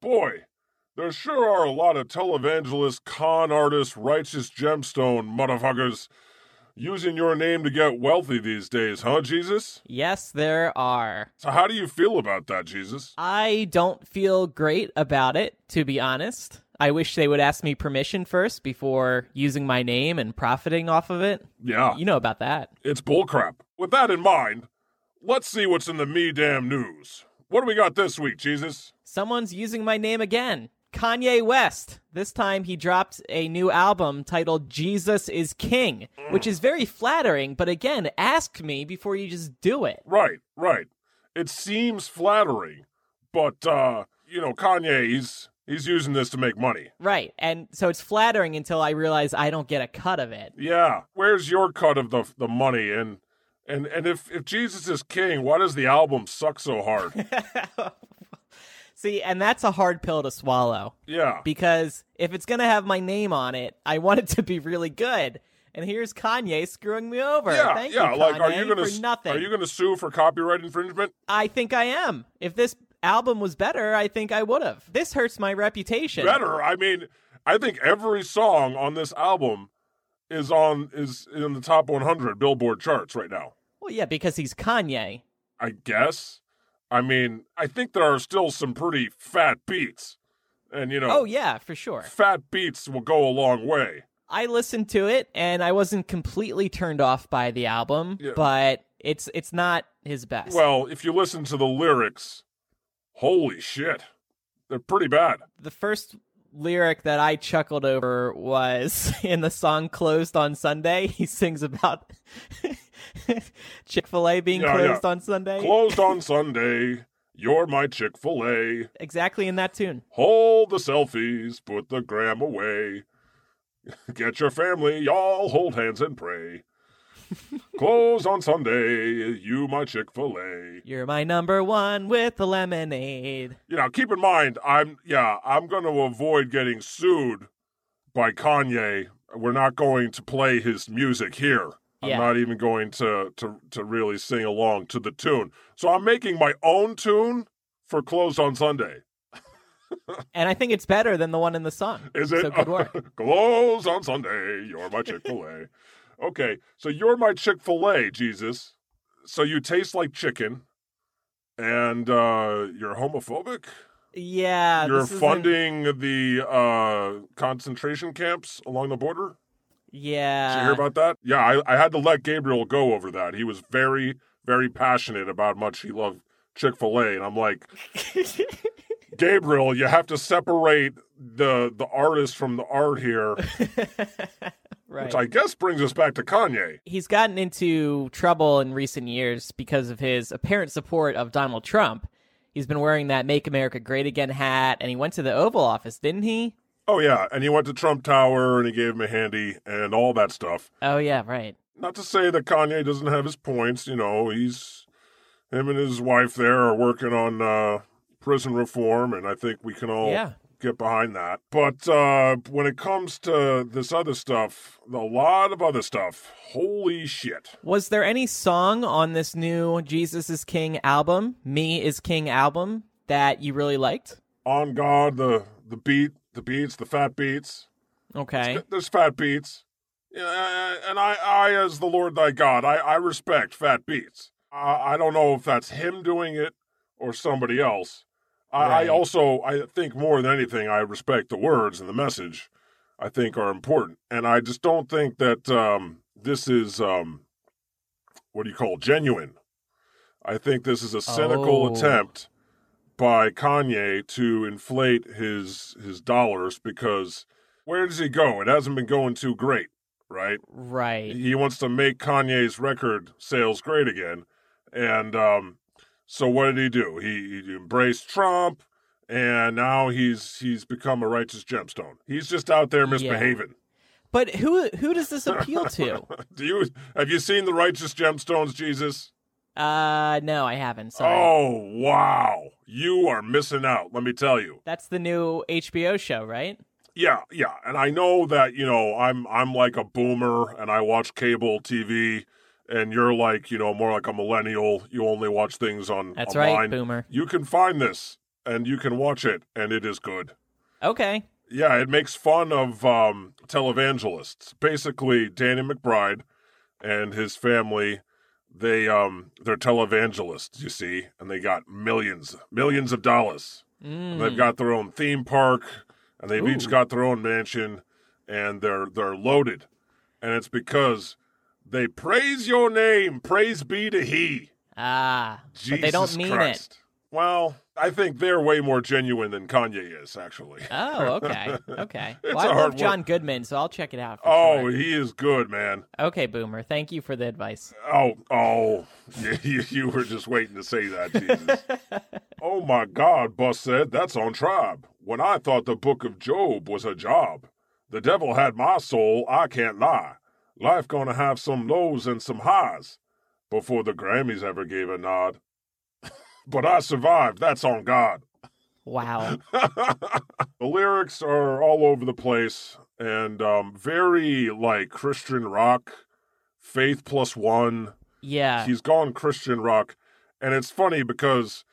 Boy, there sure are a lot of televangelist, con artists, righteous gemstone motherfuckers using your name to get wealthy these days, huh, Jesus? Yes, there are. So, how do you feel about that, Jesus? I don't feel great about it, to be honest. I wish they would ask me permission first before using my name and profiting off of it. Yeah, You know about that. it's bullcrap. With that in mind, let's see what's in the me damn news. What do we got this week, Jesus? Someone's using my name again. Kanye West. This time he dropped a new album titled Jesus is King, which is very flattering, but again, ask me before you just do it. Right, right. It seems flattering, but uh, you know, Kanye, he's he's using this to make money. Right. And so it's flattering until I realize I don't get a cut of it. Yeah. Where's your cut of the the money and and and if if Jesus is king, why does the album suck so hard? See, and that's a hard pill to swallow Yeah. because if it's going to have my name on it, I want it to be really good. And here's Kanye screwing me over. Yeah, Thank yeah. you, like, are you gonna for nothing? are you gonna sue for copyright infringement? I think I am. If this album was better, I think I would have. This hurts my reputation. Better. I mean, I think every song on this album is on is in the top 100 Billboard charts right now. Well, yeah, because he's Kanye. I guess. I mean, I think there are still some pretty fat beats, and you know, Oh, yeah, for sure. fat beats will go a long way. I listened to it and I wasn't completely turned off by the album, Yeah. but it's it's not his best. Well, if you listen to the lyrics, holy shit, they're pretty bad. the first lyric that I chuckled over was in the song Closed on Sunday. He sings about Chick fil A being Yeah, closed yeah. on Sunday. Closed on Sunday. You're my Chick Fil A. exactly in that tune. Hold the selfies, put the gram away. Get your family, y'all hold hands and pray. Close on Sunday, you my Chick Fil A. You're my number one with the lemonade. You know, keep in mind, I'm yeah, I'm going to avoid getting sued by Kanye. We're not going to play his music here. I'm Yeah. not even going to to to really sing along to the tune. So I'm making my own tune for Closed on Sunday. And I think it's better than the one in the song. Is it? So good work. Close on Sunday. You're my Chick fil A. okay, so you're my Chick fil A, Jesus. So you taste like chicken and uh, you're homophobic? Yeah. you're funding the uh, concentration camps along the border? Yeah. Did you hear about that? Yeah, I, I had to let Gabriel go over that. He was very, very passionate about how much he loved Chick fil A. And I'm like, Gabriel, you have to separate the the artist from the art here, right. which I guess brings us back to Kanye. he's gotten into trouble in recent years because of his apparent support of Donald Trump. He's been wearing that Make America Great Again hat, and he went to the Oval Office, didn't he? Oh yeah, and he went to Trump Tower and he gave him a handy and all that stuff. Oh, yeah, right. Not to say that Kanye doesn't have his points, you know, he's him and his wife there are working on uh prison reform and I think we can all Yeah. get behind that. But uh when it comes to this other stuff, a lot of other stuff, holy shit. Was there any song on this new Jesus is King album, Me is King album, that you really liked? On God, the the beat, the beats, the fat beats. Okay. There's fat beats. Yeah, and I, I, as the Lord thy God, I, I respect fat beats. I, I don't know if that's him doing it or somebody else. I, I also, I think more than anything, I respect the words and the message. I think are important, and I just don't think that um, this is um, what do you call genuine. I think this is a cynical Oh. attempt by Kanye to inflate his his dollars because where does he go? It hasn't been going too great, right? Right. He wants to make Kanye's record sales great again. And um, so what did he do? He, he embraced Trump and now he's he's become a righteous gemstone. He's just out there misbehaving. But who who does this appeal to? Do you have you seen the righteous gemstones, Jesus? Uh, no, I haven't. Sorry. Oh wow, you are missing out. Let me tell you. That's the new HBO show, right? Yeah, yeah, and I know that you know I'm I'm like a boomer and I watch cable TV, and you're like you know more like a millennial. You only watch things on That's online. right, boomer. You can find this and you can watch it, and it is good. Okay. Yeah, it makes fun of um, televangelists. Basically, Danny McBride and his family, they um, they're televangelists, you see, and they got millions, millions of dollars. And they've got their own theme park, and they've each got their own mansion, and they're they're loaded, and it's because they praise your name, praise be to He. Ah, Jesus but they don't mean it. Christ. Well, I think they're way more genuine than Kanye is, actually. Oh, okay, okay. Well, I love John Goodman, so I'll check it out. For Oh, sure. he is good, man. okay, boomer. Thank you for the advice. Oh, oh, you, you, you were just waiting to say that, Jesus. oh my God, Bus said, that's on tribe. When I thought the book of Job was a job, the devil had my soul, I can't lie. Life gonna have some lows and some highs before the Grammys ever gave a nod. But I survived, that's on God. Wow. the lyrics are all over the place and um, very like Christian rock, Faith Plus One. Yeah. He's gone Christian rock, and it's funny because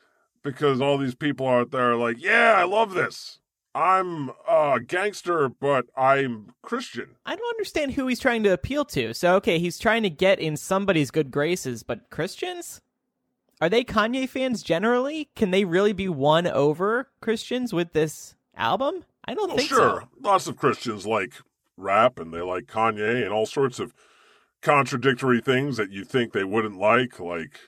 because all these people out there are like, yeah, I love this. I'm a gangster, but I'm Christian. I don't understand who he's trying to appeal to. So, okay, he's trying to get in somebody's good graces, but Christians? Are they Kanye fans generally? Can they really be won over Christians with this album? I don't Well, think sure, so. lots of Christians like rap and they like Kanye and all sorts of contradictory things that you think they wouldn't like, like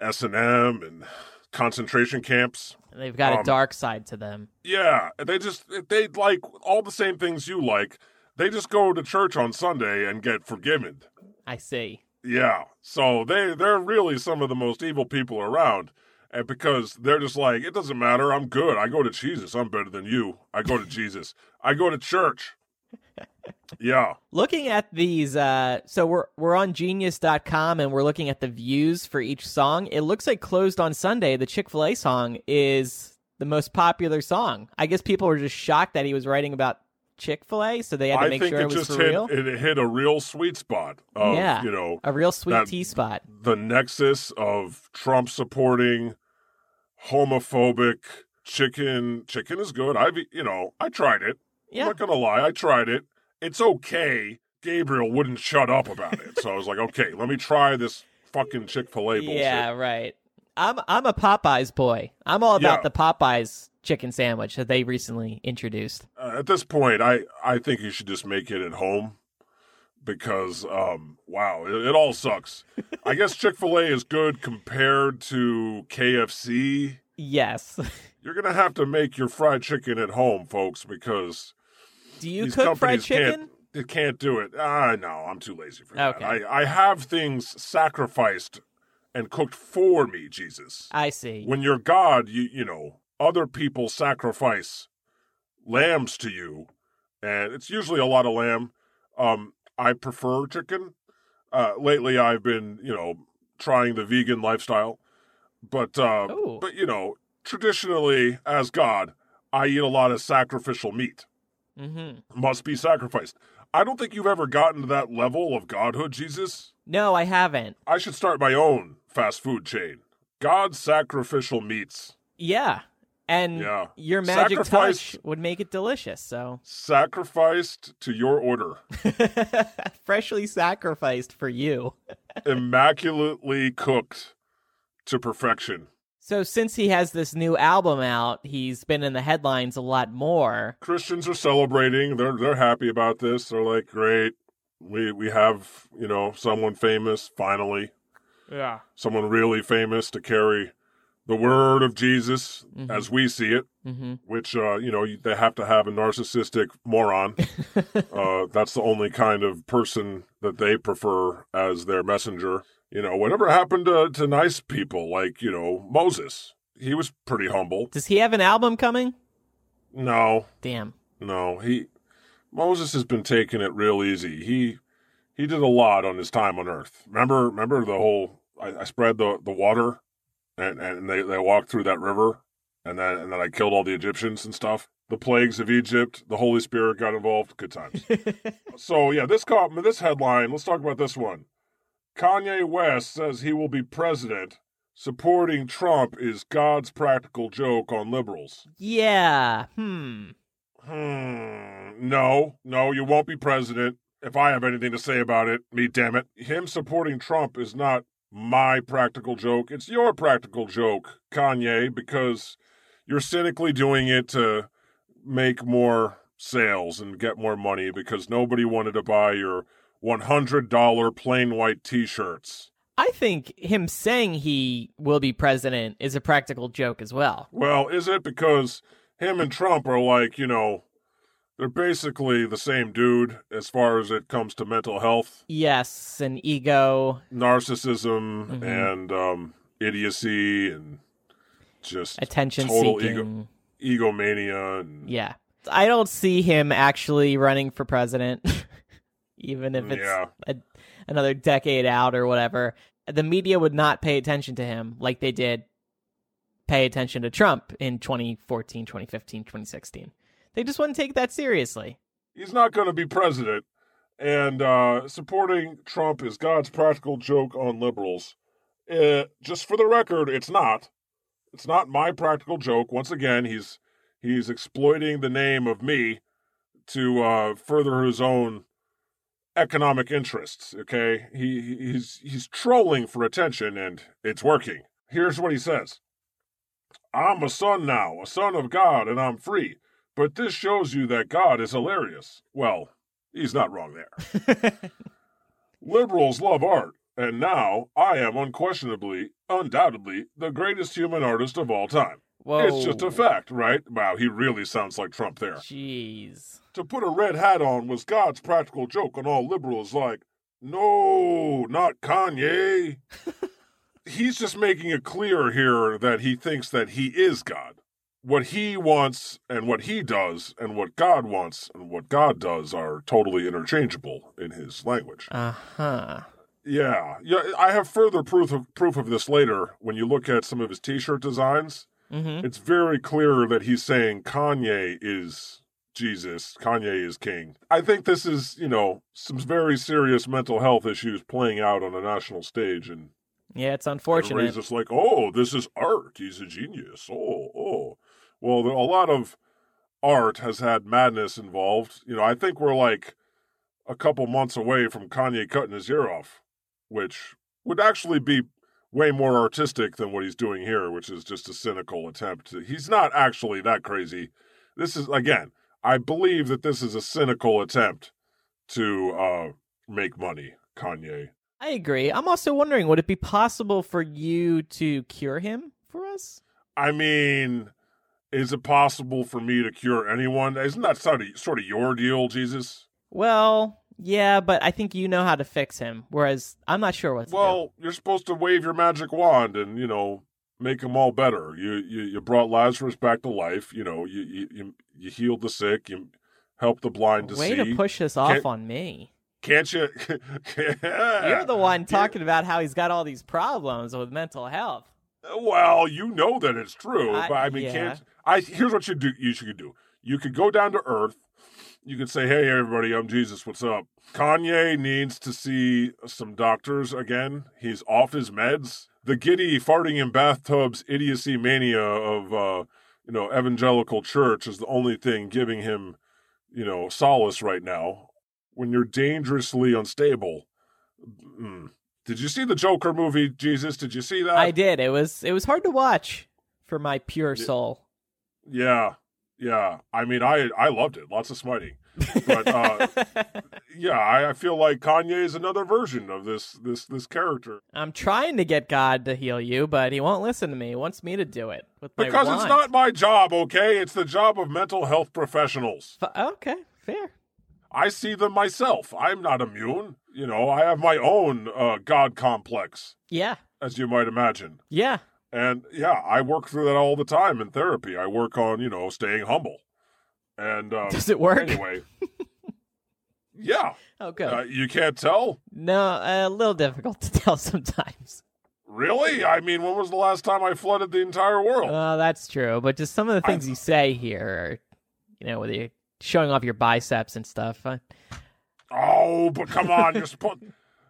S and M and concentration camps. They've got a Um, dark side to them. Yeah, they just they like all the same things you like. They just go to church on Sunday and get forgiven. I see. Yeah, so they they're really some of the most evil people around, and because they're just like it doesn't matter. I'm good. I go to Jesus. I'm better than you. I go to Jesus. I go to church. Yeah, Looking at these, uh, so we're we're on Genius.com and we're looking at the views for each song. It looks like "Closed on Sunday," the Chick Fil A song, is the most popular song. I guess people were just shocked that he was writing about Chick Fil A, so they had to I make think sure it was just for hit real. it hit a real sweet spot of Yeah. you know a real sweet tea spot. the nexus of Trump supporting homophobic chicken. Chicken is good. I've you know I tried it. Yeah. I'm not gonna lie, I tried it. It's okay. Gabriel wouldn't shut up about it, so I was like, okay, let me try this fucking Chick Fil A bullshit. yeah, right. I'm I'm a Popeyes boy. I'm all about Yeah. the Popeyes chicken sandwich that they recently introduced. Uh, at this point, I I think you should just make it at home because um wow, it, it all sucks. I guess Chick Fil A is good compared to KFC. Yes. You're gonna have to make your fried chicken at home, folks, because Do you cook fried chicken? can't they can't do it. Ah, no, I'm too lazy for that. Okay. I I have things sacrificed and cooked for me, Jesus. I see. When you're God, you you know other people sacrifice lambs to you, and it's usually a lot of lamb. Um, I prefer chicken. Uh, lately, I've been you know trying the vegan lifestyle, but uh, Ooh. but you know traditionally as God, I eat a lot of sacrificial meat. Mm-hmm. Must be sacrificed. I don't think you've ever gotten to that level of godhood, Jesus. No, I haven't. I should start my own fast food chain. God's sacrificial meats. Yeah. And Yeah. your magic touch would make it delicious. So sacrificed to your order, freshly sacrificed for you. immaculately cooked to perfection. So since he has this new album out, he's been in the headlines a lot more. Christians are celebrating. They're they're happy about this. They're like, great, we we have you know someone famous finally, Yeah. someone really famous to carry the word of Jesus Mhm. as we see it. Mm-hmm. Which uh, you know they have to have a narcissistic moron. uh, that's the only kind of person that they prefer as their messenger. You know, whatever happened to, to nice people like, you know, Moses? he was pretty humble. Does he have an album coming? No, Damn. no, he Moses has been taking it real easy. He he did a lot on his time on Earth. Remember, remember the whole I, I spread the the water, and and they they walked through that river, and then and then I killed all the Egyptians and stuff. The plagues of Egypt, the Holy Spirit got involved. Good times. so yeah, this cop, this headline. Let's talk about this one. Kanye West says he will be president. Supporting Trump is God's practical joke on liberals. yeah. Hmm. Hmm. No, no, you won't be president. If I have anything to say about it, me damn it. Him supporting Trump is not my practical joke. It's your practical joke, Kanye, because you're cynically doing it to make more sales and get more money because nobody wanted to buy your $100 plain white t shirts. I think him saying he will be president is a practical joke as well. Well, is it because him and Trump are like, you know, they're basically the same dude as far as it comes to mental health, Yes, and ego, narcissism, Mhm. and um, idiocy, and just attention total seeking. ego egomania. And, Yeah. I don't see him actually running for president, even if it's Yeah. a, another decade out or whatever. The media would not pay attention to him like they did pay attention to Trump in 2014, 2015, 2016. They just wouldn't take that seriously. He's not going to be president, and uh, supporting Trump is God's practical joke on liberals. Uh, just for the record, it's not. It's not my practical joke. Once again, he's he's exploiting the name of me to uh, further his own economic interests. Okay, he he's he's trolling for attention, and it's working. Here's what he says: "I'm a son now, a son of God, and I'm free." But this shows you that God is hilarious. Well, he's not wrong there. Liberals love art, and now I am unquestionably, undoubtedly, the greatest human artist of all time. Whoa. It's just a fact, right? Wow, he really sounds like Trump there. Jeez. To put a red hat on was God's practical joke on all liberals like, no, not Kanye. He's just making it clear here that he thinks that he is God. What he wants and what he does and what God wants and what God does are totally interchangeable in his language. Uh huh. Yeah, yeah. I have further proof of proof of this later when you look at some of his T-shirt designs. Mm-hmm. It's very clear that he's saying Kanye is Jesus, Kanye is king. I think this is, you know, some very serious mental health issues playing out on a national stage, and Yeah, it's everybody's unfortunate. just like, "Oh, this is art. He's a genius." Oh, oh. Well, a lot of art has had madness involved. You know, I think we're like a couple months away from Kanye cutting his ear off, which would actually be way more artistic than what he's doing here, which is just a cynical attempt. To, he's not actually that crazy. This is again, I believe that this is a cynical attempt to uh, make money. Kanye. I agree. I'm also wondering would it be possible for you to cure him for us? I mean, is it possible for me to cure anyone? Isn't that sort of, sort of your deal, Jesus? Well, yeah, but I think you know how to fix him, whereas I'm not sure what. Well, you're supposed to wave your magic wand and you know make them all better. You you, you brought Lazarus back to life. You know you you you, healed the sick. You helped the blind to Way see. to push this off Can't- on me. Can't you? You're the one talking about how he's got all these problems with mental health. Well, you know that it's true, I- but I mean, yeah. can't I? Here's what you do. You should do. You could go down to Earth. You can say, "Hey, everybody, I'm Jesus. What's up?" Kanye needs to see some doctors again. He's off his meds. The giddy farting in bathtubs idiocy mania of uh, you know evangelical church is the only thing giving him you know solace right now. When you're dangerously unstable. Mm. Did you see the Joker movie, Jesus? Did you see that? I did. It was it was hard to watch for my pure soul. Yeah, yeah. I mean, I I loved it. Lots of smiting. But uh, yeah, I, I feel like Kanye is another version of this this this character I'm trying to get God to heal you, but he won't listen to me. He wants me to do it with my because it's not my job. Okay, it's the job of mental health professionals. F- okay, fair. I see them myself. I'm not immune. You know, I have my own uh, God complex, Yeah, as you might imagine. yeah. And yeah, I work through that all the time in therapy. I work on, you know, staying humble. And um, Does it work? anyway, yeah, Oh, good. uh, you can't tell. no, a little difficult to tell sometimes. Really? I mean, when was the last time I flooded the entire world? Uh, that's true, but just some of the things you say here, are, you know, whether you're showing off your biceps and stuff. Uh, oh, but come on, you're supposed.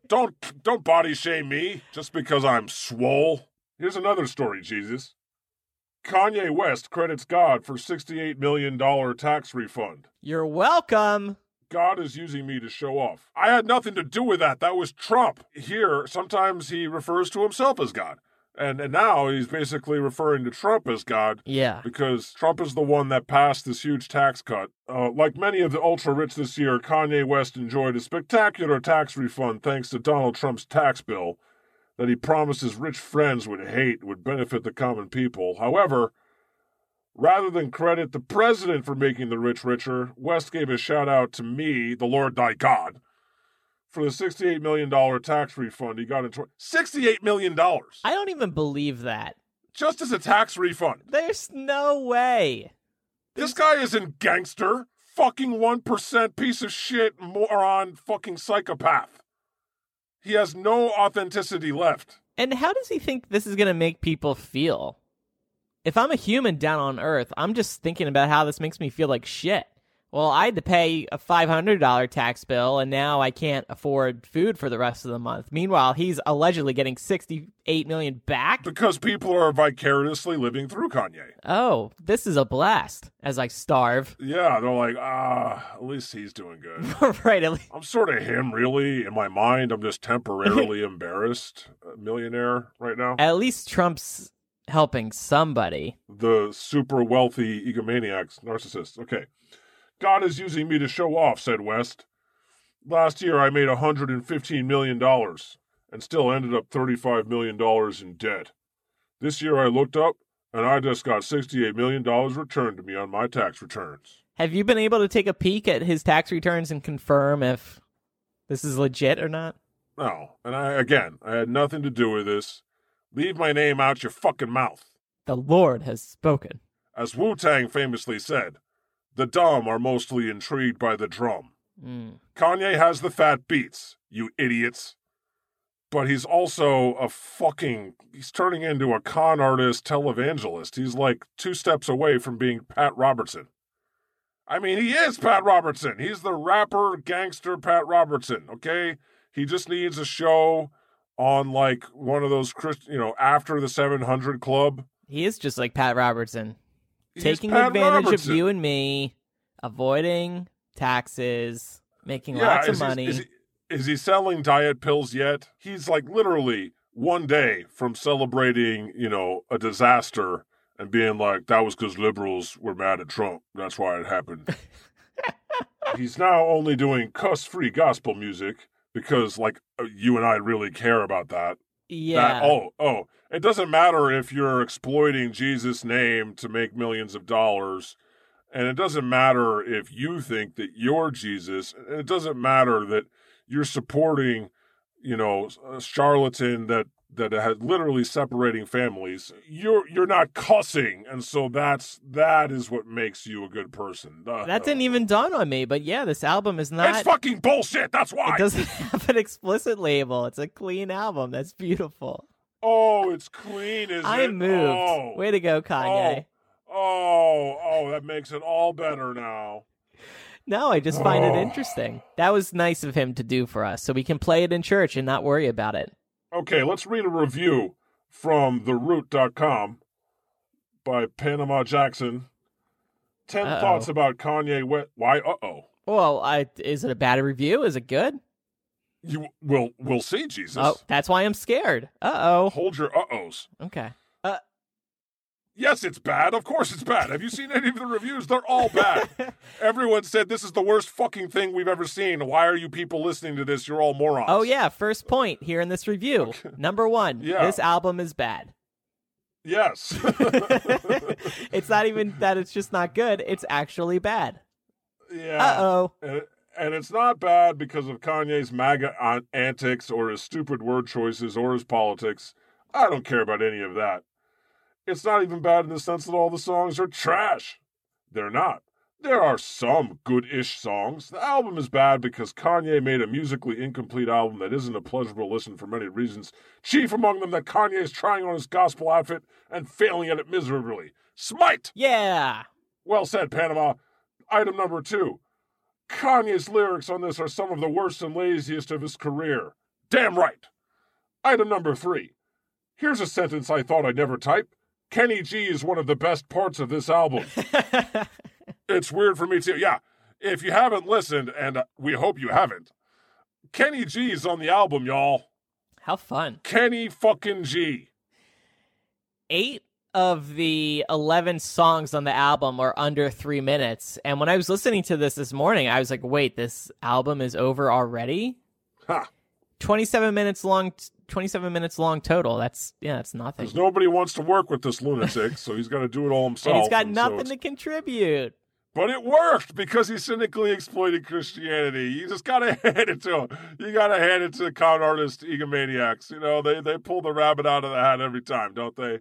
Don't don't body shame me just because I'm swole. Here's another story, Jesus. Kanye West credits God for $68 million tax refund. you're welcome. God is using me to show off. I had nothing to do with that. That was Trump. Here, sometimes he refers to himself as God. And, and now he's basically referring to Trump as God Yeah. because Trump is the one that passed this huge tax cut. Uh, like many of the ultra rich this year, Kanye West enjoyed a spectacular tax refund thanks to Donald Trump's tax bill that he promised his rich friends would hate would benefit the common people. However, rather than credit the president for making the rich richer, West gave a shout out to me, the Lord thy God, for the $68 million tax refund he got in. Tw- $68 million! I don't even believe that. Just as a tax refund. There's no way. This guy isn't gangster. Fucking 1% piece of shit, moron, fucking psychopath. He has no authenticity left. And how does he think this is going to make people feel? If I'm a human down on Earth, I'm just thinking about how this makes me feel like shit. Well, I had to pay a $500 tax bill, and now I can't afford food for the rest of the month. Meanwhile, he's allegedly getting 68 million back. Because people are vicariously living through Kanye. Oh, this is a blast. As I starve. Yeah, they're like, ah, at least he's doing good. right. at le- I'm sort of him, really. In my mind, I'm just temporarily embarrassed uh, millionaire right now. At least Trump's helping somebody. The super wealthy egomaniacs, narcissists. Okay. God is using me to show off, said West. Last year I made $115 million and still ended up $35 million in debt. This year I looked up and I just got $68 million returned to me on my tax returns. Have you been able to take a peek at his tax returns and confirm if this is legit or not? No, and I, again, I had nothing to do with this. Leave my name out your fucking mouth. The Lord has spoken. As Wu Tang famously said, the dumb are mostly intrigued by the drum. Mm. Kanye has the fat beats, you idiots. But he's also a fucking. He's turning into a con artist televangelist. He's like two steps away from being Pat Robertson. I mean, he is Pat Robertson. He's the rapper gangster Pat Robertson, okay? He just needs a show on like one of those, you know, after the 700 Club. He is just like Pat Robertson, He's taking advantage Robertson. of you and me, avoiding taxes, making Yeah, lots of he- money. is, he, is he selling diet pills yet? He's like literally one day from celebrating, you know, a disaster and being like, that was because liberals were mad at Trump. That's why it happened. He's now only doing cuss free gospel music because, like, uh, you and I really care about that. Yeah. That, oh, oh, it doesn't matter if you're exploiting Jesus' name to make millions of dollars. And it doesn't matter if you think that you're Jesus. It doesn't matter that you're supporting, you know, a uh, charlatan that that has literally separating families. You're you're not cussing, and so that's that is what makes you a good person. Uh, that didn't even dawn on me, but yeah, this album is not. It's fucking bullshit. That's why. it doesn't have an explicit label. It's a clean album. That's beautiful. Oh, it's clean, is I it? moved. Oh. Way to go, Kanye. Oh, oh, that makes it all better now. No, I just find it Oh. interesting. That was nice of him to do for us, so we can play it in church and not worry about it. Okay, let's read a review from theroot.com by Panama Jackson. 10 Uh-oh. thoughts about Kanye West. Why? Uh-oh. Well, I, is it a bad review? Is it good? You will we'll see, Jesus. Oh, that's why I'm scared. Uh oh. Hold your uh-ohs. Okay. Yes, it's bad. Of course it's bad. Have you seen any of the reviews? They're all bad. Everyone said this is the worst fucking thing we've ever seen. Why are you people listening to this? You're all morons. Oh yeah, first point here in this review. Number one, Yeah. this album is bad. Yes. it's not even that it's just not good, it's actually bad. yeah. Uh oh. And, and it's not bad because of Kanye's MAGA antics or his stupid word choices or his politics. I don't care about any of that. It's not even bad in the sense that all the songs are trash. They're not. There are some good ish songs. The album is bad because Kanye made a musically incomplete album that isn't a pleasurable listen for many reasons, chief among them that Kanye is trying on his gospel outfit and failing at it miserably. Smite! Yeah. Well said, Panama. Item number two Kanye's lyrics on this are some of the worst and laziest of his career. Damn right. Item number three. Here's a sentence I thought I'd never type. Kenny G is one of the best parts of this album. it's weird for me too. Yeah, if you haven't listened, and uh, we hope you haven't, Kenny G is on the album, y'all. How fun. Kenny fucking G. Eight of the 11 songs on the album are under three minutes. And when I was listening to this this morning, I was like, wait, this album is over already? Ha. 27 minutes long 27 minutes long total that's yeah that's nothing Because nobody wants to work with this lunatic, so he's got to do it all himself. and he's got and nothing it's- to contribute But it worked because he cynically exploited Christianity. You just gotta hand it to him. You gotta hand it to the con artist egomaniacs. You know, they they pull the rabbit out of the hat every time, don't they?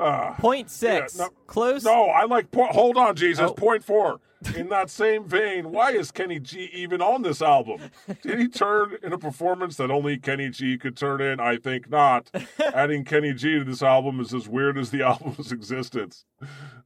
Ah. point six Yeah, no- close No, I like. Po- hold on, Jesus. Oh. Point four. In that same vein, why is Kenny G even on this album? Did he turn in a performance that only Kenny G could turn in? I think not. Adding Kenny G to this album is as weird as the album's existence.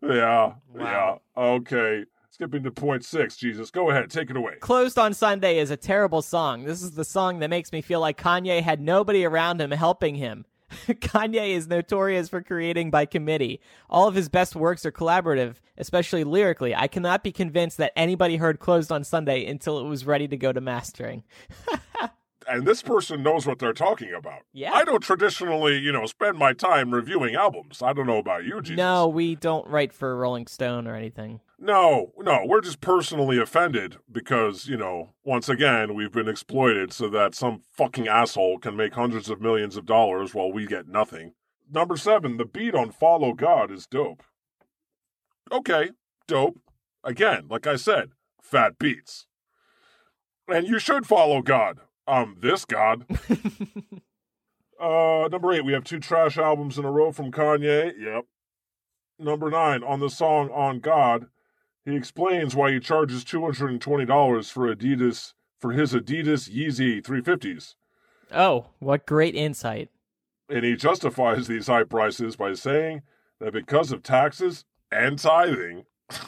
Yeah. Wow. Yeah. Okay. Skipping to point six, Jesus. Go ahead. Take it away. Closed on Sunday is a terrible song. This is the song that makes me feel like Kanye had nobody around him helping him. Kanye is notorious for creating by committee. All of his best works are collaborative, especially lyrically. I cannot be convinced that anybody heard Closed on Sunday until it was ready to go to mastering. And this person knows what they're talking about. Yeah. I don't traditionally, you know, spend my time reviewing albums. I don't know about you, Jesus. No, we don't write for Rolling Stone or anything. No, no, we're just personally offended because, you know, once again, we've been exploited so that some fucking asshole can make hundreds of millions of dollars while we get nothing. Number seven, the beat on Follow God is dope. Okay, dope. Again, like I said, fat beats. And you should follow God. Um, this God. uh, number eight, we have two trash albums in a row from Kanye. Yep. Number nine, on the song On God, he explains why he charges $220 for Adidas for his Adidas Yeezy 350s. Oh, what great insight. And he justifies these high prices by saying that because of taxes and tithing,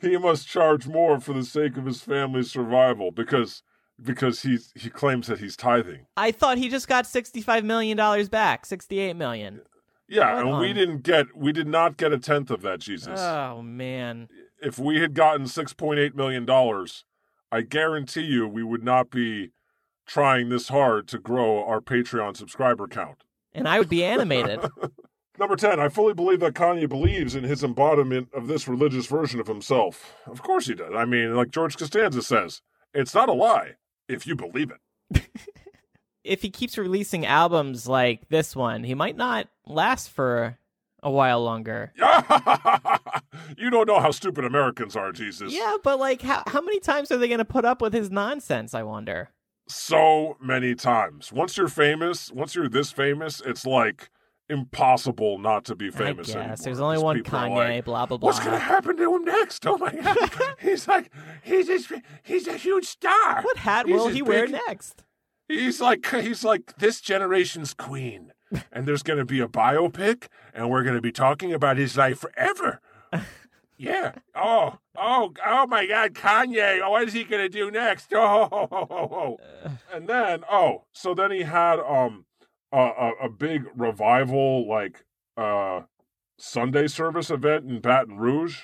he must charge more for the sake of his family's survival because because he he claims that he's tithing. I thought he just got $65 million back, 68 million. Yeah, Hold and we didn't get we did not get a tenth of that, Jesus. Oh, man. if we had gotten six point eight million dollars, I guarantee you we would not be trying this hard to grow our Patreon subscriber count. And I would be animated. Number 10, I fully believe that Kanye believes in his embodiment of this religious version of himself. Of course he does. I mean, like George Costanza says, it's not a lie if you believe it. if he keeps releasing albums like this one, he might not last for a while longer. you don't know how stupid Americans are, Jesus. Yeah, but like, how how many times are they going to put up with his nonsense? I wonder. So many times. Once you're famous, once you're this famous, it's like impossible not to be famous I guess there's only one Kanye. like, blah blah blah. What's gonna happen to him next? Oh my god! he's like he's a, he's a huge star. What hat He's will he wear next? He's like he's like this generation's queen, and there's gonna be a biopic, and we're gonna be talking about his life forever. Yeah. Oh. Oh. Oh my God, Kanye. Oh, what is he gonna do next? Oh. oh, oh, oh, oh. And then oh, so then he had um a, a, big revival like uh Sunday service event in Baton Rouge.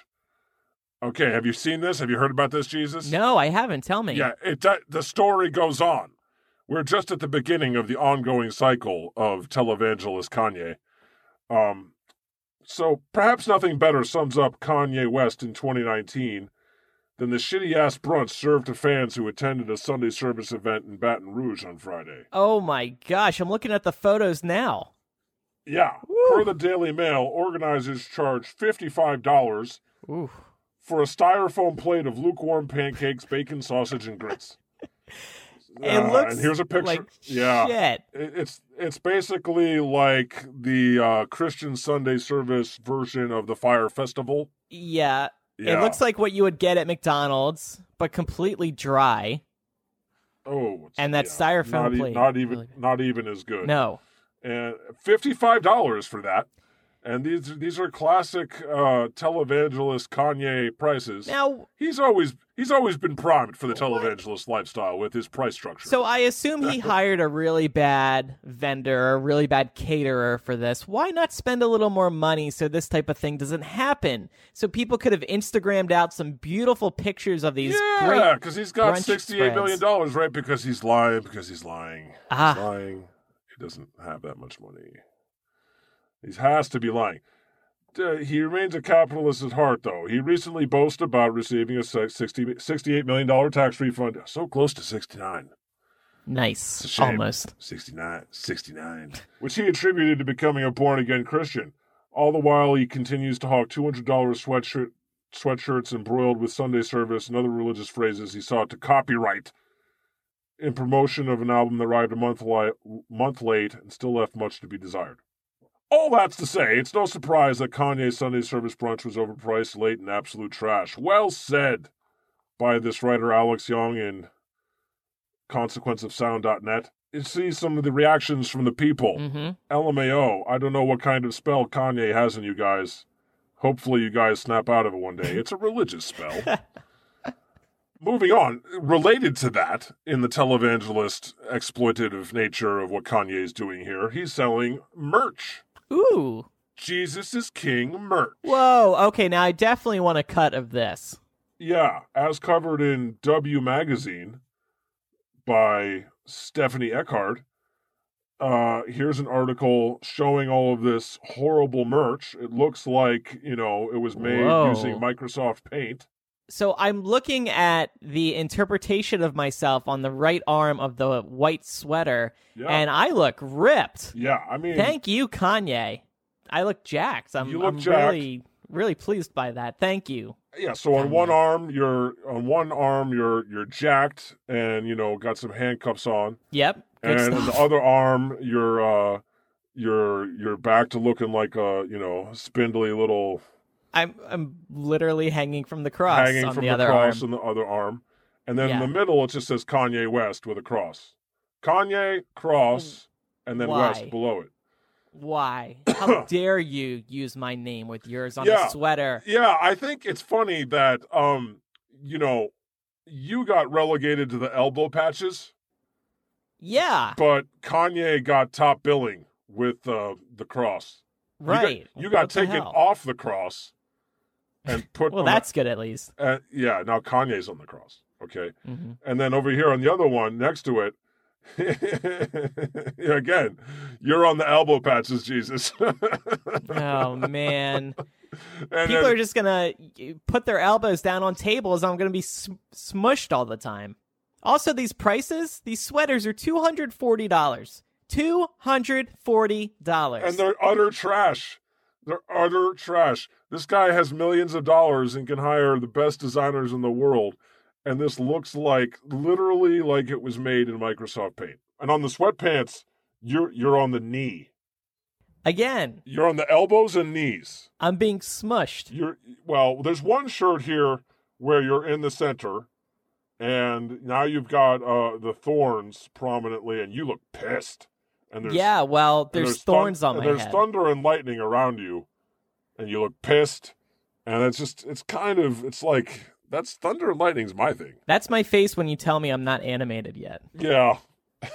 Okay, have you seen this? Have you heard about this, Jesus? No, I haven't. Tell me. Yeah, it do- the story goes on. We're just at the beginning of the ongoing cycle of televangelist Kanye. Um, so perhaps nothing better sums up Kanye West in 2019 than the shitty ass brunch served to fans who attended a Sunday service event in Baton Rouge on Friday. Oh my gosh, I'm looking at the photos now. Yeah, Woo. per the Daily Mail, organizers charged $55 Ooh. for a styrofoam plate of lukewarm pancakes, bacon, sausage, and grits. It Uh, looks and here's a picture. like yeah, shit. It's it's basically like the uh, Christian Sunday service version of the Fire Festival. Yeah. Yeah. It looks like what you would get at McDonald's, but completely dry. oh, and that yeah, styrofoam not, e- plate. not even Really- not even as good. No. and fifty five dollars for that. And these these are classic uh, televangelist Kanye prices. Now, He's always he's always been primed for the televangelist lifestyle with his price structure. so I assume he hired a really bad vendor, a really bad caterer for this. Why not spend a little more money so this type of thing doesn't happen? So people could have Instagrammed out some beautiful pictures of these yeah, because he's got sixty eight million dollars, right? Because he's lying. Because he's lying. Ah. He's lying. He doesn't have that much money. He has to be lying. Uh, he remains a capitalist at heart, though. He recently boasted about receiving a se- 60, $68 million tax refund. So close to 69. Nice. Almost. 69, 69, which he attributed to becoming a born again Christian. All the while, he continues to hawk $200 sweatshirt, sweatshirts embroiled with Sunday service and other religious phrases he sought to copyright in promotion of an album that arrived a month, li- month late and still left much to be desired. All that's to say, it's no surprise that Kanye's Sunday service brunch was overpriced, late, and absolute trash. Well said by this writer Alex Young in consequenceofsound.net. You see some of the reactions from the people. hmm LMAO, I don't know what kind of spell Kanye has in you guys. Hopefully, you guys snap out of it one day. It's a religious spell. Moving on, related to that, in the televangelist exploitative nature of what Kanye is doing here, he's selling merch. Ooh. Jesus is King merch. Whoa. Okay, now I definitely want a cut of this. Yeah, as covered in W Magazine by Stephanie Eckardt. Uh, here's an article showing all of this horrible merch. It looks like, you know, it was made Whoa. using Microsoft Paint. So I'm looking at the interpretation of myself on the right arm of the white sweater, Yeah. and I look ripped. yeah, I mean, Thank you, Kanye. I look jacked. I'm, look I'm jacked. really, really pleased by that. Thank you. yeah, so on one arm you're on one arm you're you're jacked and, you know, got some handcuffs on. Yep. And on the other arm you're uh you're you're back to looking like a, you know, spindly little I'm I'm literally hanging from the cross hanging on from the, the, other cross arm. on the other arm. And then Yeah. in the middle, it just says Kanye West with a cross. Kanye, cross, and then Why? West below it. Why? How dare you use my name with yours on Yeah. a sweater? Yeah, I think it's funny that, um, you know, you got relegated to the elbow patches, Yeah. but Kanye got top billing with uh, the cross. You got- Right. You got, What the taken off the cross and put Well, on the- that's good at least. uh, yeah, now Kanye's on the cross. Okay. hmm And then over here on the other one next to it, again, you're on the elbow patches, Jesus. Oh man. and People then- are just gonna put their elbows down on tables. I'm gonna be sm- smushed all the time. Also, these prices, these sweaters are two hundred forty dollars. Two hundred forty dollars. and they're utter trash. They're utter trash. This guy has millions of dollars and can hire the best designers in the world. And this looks like literally like it was made in Microsoft Paint. And on the sweatpants, you're you're on the knee. Again, You're on the elbows and knees. I'm being smushed. You're well, there's one shirt here where you're in the center, and now you've got uh the thorns prominently, and you look pissed. And there's Yeah, well, there's, thun- thorns on and my there's head. thunder and lightning around you, and you look pissed. And it's just it's kind of it's like that's thunder and lightning's my thing. That's my face when you tell me I'm not animated yet. Yeah.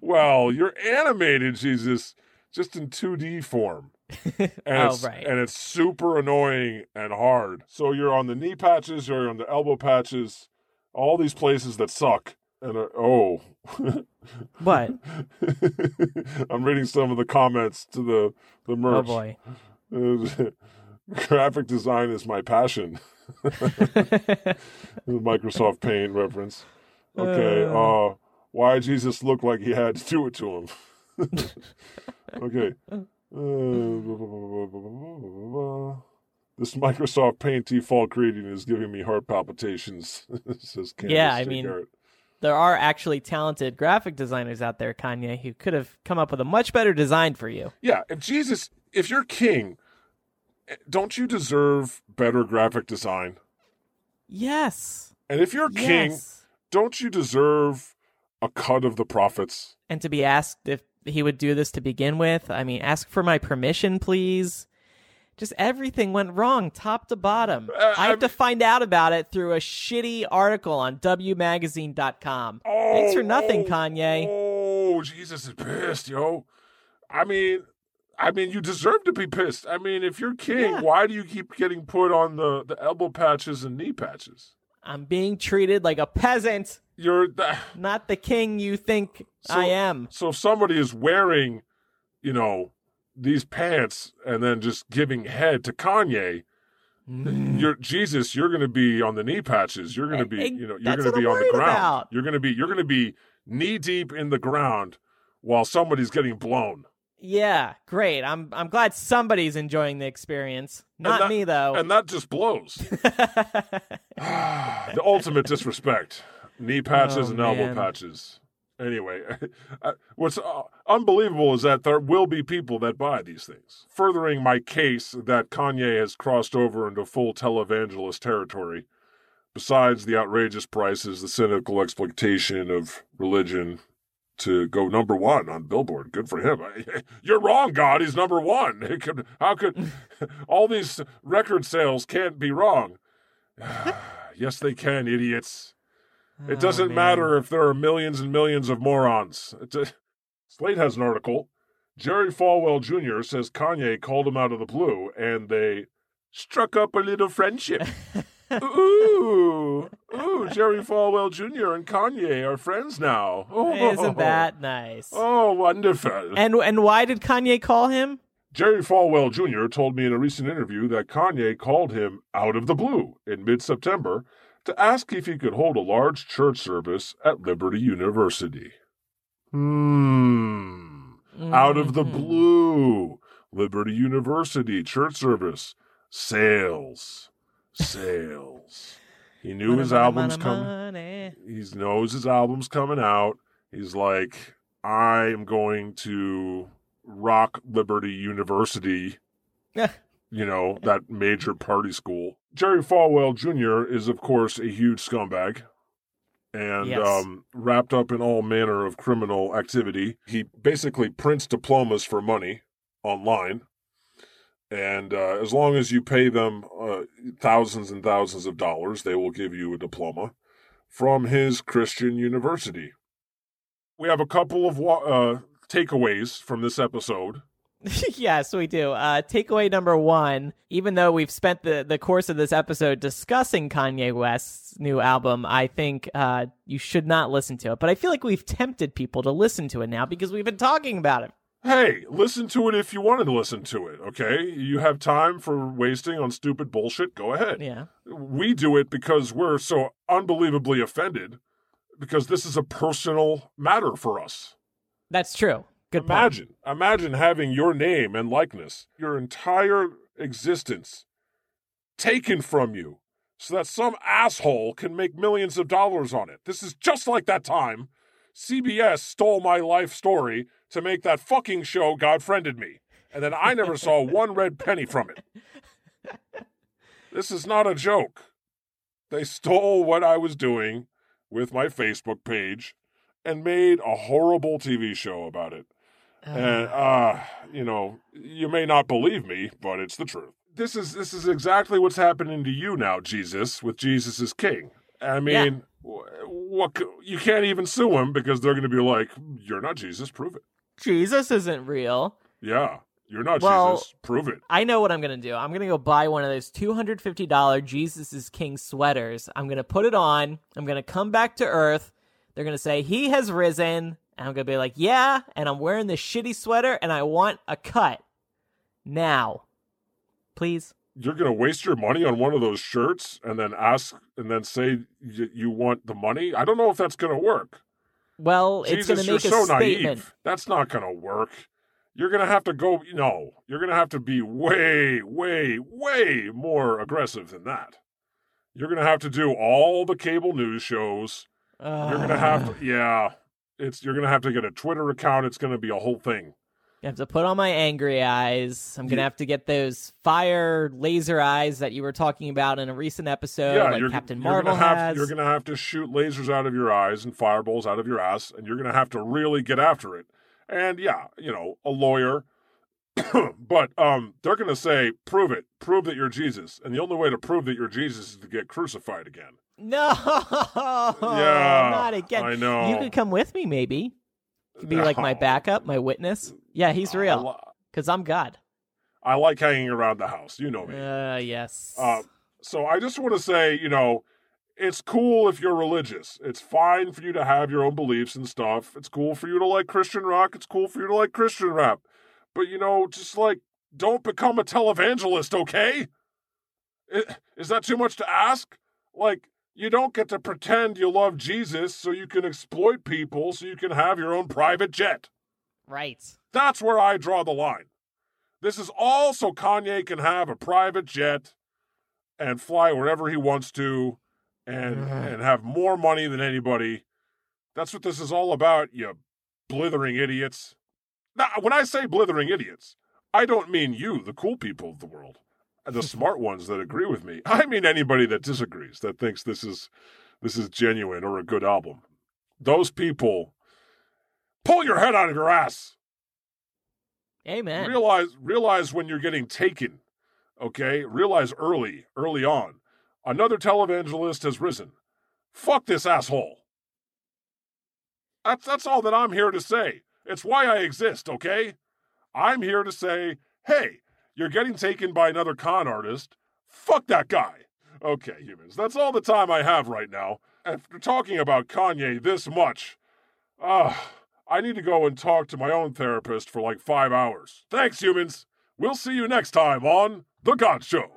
well, you're animated, Jesus, just in 2D form. And Oh, it's, right. And it's super annoying and hard. So you're on the knee patches, you're on the elbow patches, all these places that suck. And uh, oh, What? I'm reading some of the comments to the the merch. Oh merch. boy. Graphic design is my passion. Microsoft Paint reference. Okay. Uh, why Jesus look like he had to do it to him? okay. Uh, this Microsoft Paint default greeting is giving me heart palpitations. says Candace Yeah, I mean, Garrett. There are actually talented graphic designers out there, Kanye, who could have come up with a much better design for you. Yeah, if Jesus, if you're king, eh, don't you deserve better graphic design? Yes. And if you're king, don't you deserve a cut of the profits? And to be asked if he would do this to begin with, I mean, ask for my permission, please. Just everything went wrong, top to bottom. Uh, I have I'm- to find out about it through a shitty article on WMagazine.com. Oh, Thanks for nothing, oh, Kanye. Oh, Jesus is pissed, yo. I mean, I mean, you deserve to be pissed. I mean, if you're king, Yeah. why do you keep getting put on the the elbow patches and knee patches? I'm being treated like a peasant, You're th- not the king you think So- I am. so if somebody is wearing, you know, these pants and then just giving head to Kanye. Mm. You're Jesus. You're going to be on the knee patches. You're going to be, you know, you're going to be I'm on the ground. about. You're going to be, you're going to be knee deep in the ground while somebody's getting blown. Yeah, great. I'm I'm glad somebody's enjoying the experience. Not that- me though. And that just blows. Ah, the ultimate disrespect. Knee oh, patches Oh, and elbow man. patches. Anyway, uh, what's uh, unbelievable is that there will be people that buy these things. Furthering my case that Kanye has crossed over into full televangelist territory, besides the outrageous prices, the cynical exploitation of religion to go number one on Billboard. Good for him. You're wrong, God. He's number one. Could, how could all these record sales can't be wrong? yes, they can, idiots. It Oh, doesn't man. matter if there are millions and millions of morons. A, Slate has an article. Jerry Falwell Jr. says Kanye called him out of the blue and they struck up a little friendship. ooh, ooh, Jerry Falwell Jr. and Kanye are friends now. Oh, Isn't that nice? Oh, wonderful. And and why did Kanye call him? Jerry Falwell Jr. told me in a recent interview that Kanye called him out of the blue in mid September to ask if he could hold a large church service at Liberty University. Hmm. Out of the Mhm. blue. Liberty University church service. Sales. Sales. He knew Money, his album's coming he knows his album's coming out. He's like, I am going to rock Liberty University, Yeah. you know, that major party school. Jerry Falwell Jr. is, of course, a huge scumbag and Yes. um, wrapped up in all manner of criminal activity. He basically prints diplomas for money online. And uh, as long as you pay them uh, thousands and thousands of dollars, they will give you a diploma from his Christian university. We have a couple of wa- uh, takeaways from this episode. yes, we do. Uh, takeaway number one: even though we've spent the the course of this episode discussing Kanye West's new album, I think uh, you should not listen to it. But I feel like we've tempted people to listen to it now because we've been talking about it. Hey, listen to it if you wanted to listen to it, okay? You have time for wasting on stupid bullshit, go ahead. Yeah. We do it because we're so unbelievably offended because this is a personal matter for us. That's true. Good point. imagine, imagine having your name and likeness, your entire existence taken from you so that some asshole can make millions of dollars on it. This is just like that time CBS stole my life story to make that fucking show God Friended Me. And then I never saw one red penny from it. This is not a joke. They stole what I was doing with my Facebook page and made a horrible TV show about it. And uh, you know, you may not believe me, but it's the truth. This is this is exactly what's happening to you now, Jesus, with Jesus is King. I mean, wh- what you can't even sue him because they're going to be like, "You're not Jesus, prove it." Jesus isn't real. Yeah, you're not Well- Jesus, prove it. I know what I'm gonna do. I'm gonna go buy one of those $250 Jesus is King sweaters. I'm gonna put it on. I'm gonna come back to Earth. They're gonna say he has risen, and I'm gonna be like, yeah. And I'm wearing this shitty sweater, and I want a cut now, please. You're going to waste your money on one of those shirts and then ask and then say y- you want the money? I don't know if that's going to work. Well, it's gonna make you're a so statement. naive. That's not going to work. You're going to have to go, no, you're going to have to be way, way, way more aggressive than that. You're going to have to do all the cable news shows You're gonna have to, yeah. It's you're gonna have to get a Twitter account. It's gonna be a whole thing. I have to put on my angry eyes. I'm gonna Yeah. have to get those fire laser eyes that you were talking about in a recent episode, yeah, like you're, Captain you're Marvel gonna have. You're gonna have to shoot lasers out of your eyes and fireballs out of your ass, and you're gonna have to really get after it. And yeah, you know, a lawyer. but um, they're gonna say, "Prove it. Prove that you're Jesus." And the only way to prove that you're Jesus is to get crucified again. No, Yeah, not again. I know. You could come with me, maybe. You could be like my backup, my witness. Yeah, he's real because I'm God. I like hanging around the house. You know me. Uh, yes. Uh, so I just want to say, you know, it's cool if you're religious. It's fine for you to have your own beliefs and stuff. It's cool for you to like Christian rock. It's cool for you to like Christian rap. But, you know, just like, don't become a televangelist, okay? I- Is that too much to ask? Like, you don't get to pretend you love Jesus so you can exploit people so you can have your own private jet. right. That's where I draw the line. This is all so Kanye can have a private jet and fly wherever he wants to and Ugh. and have more money than anybody. That's what this is all about, you blithering idiots. Now, when I say blithering idiots, I don't mean you, the cool people of the world, the smart ones that agree with me. I mean anybody that disagrees, that thinks this is this is genuine or a good album. Those people pull your head out of your ass. Amen. Realize realize when you're getting taken. Okay? Realize early, early on. Another televangelist has risen. Fuck this asshole. That's that's all that I'm here to say. It's why I exist, okay? I'm here to say, hey, you're getting taken by another con artist. Fuck that guy. Okay, humans, that's all the time I have right now. After talking about Kanye this much, ah, uh, I need to go and talk to my own therapist for like five hours. Thanks, humans. We'll see you next time on The God Show.